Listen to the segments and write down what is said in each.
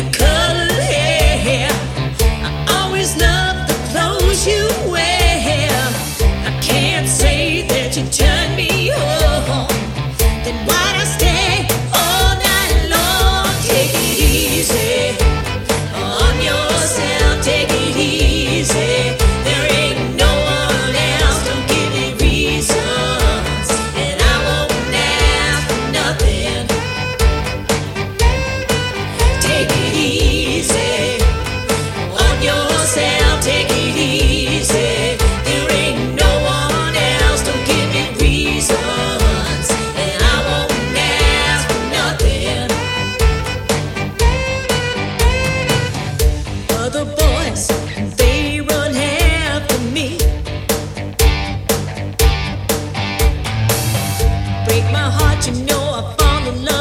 you could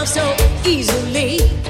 so easily.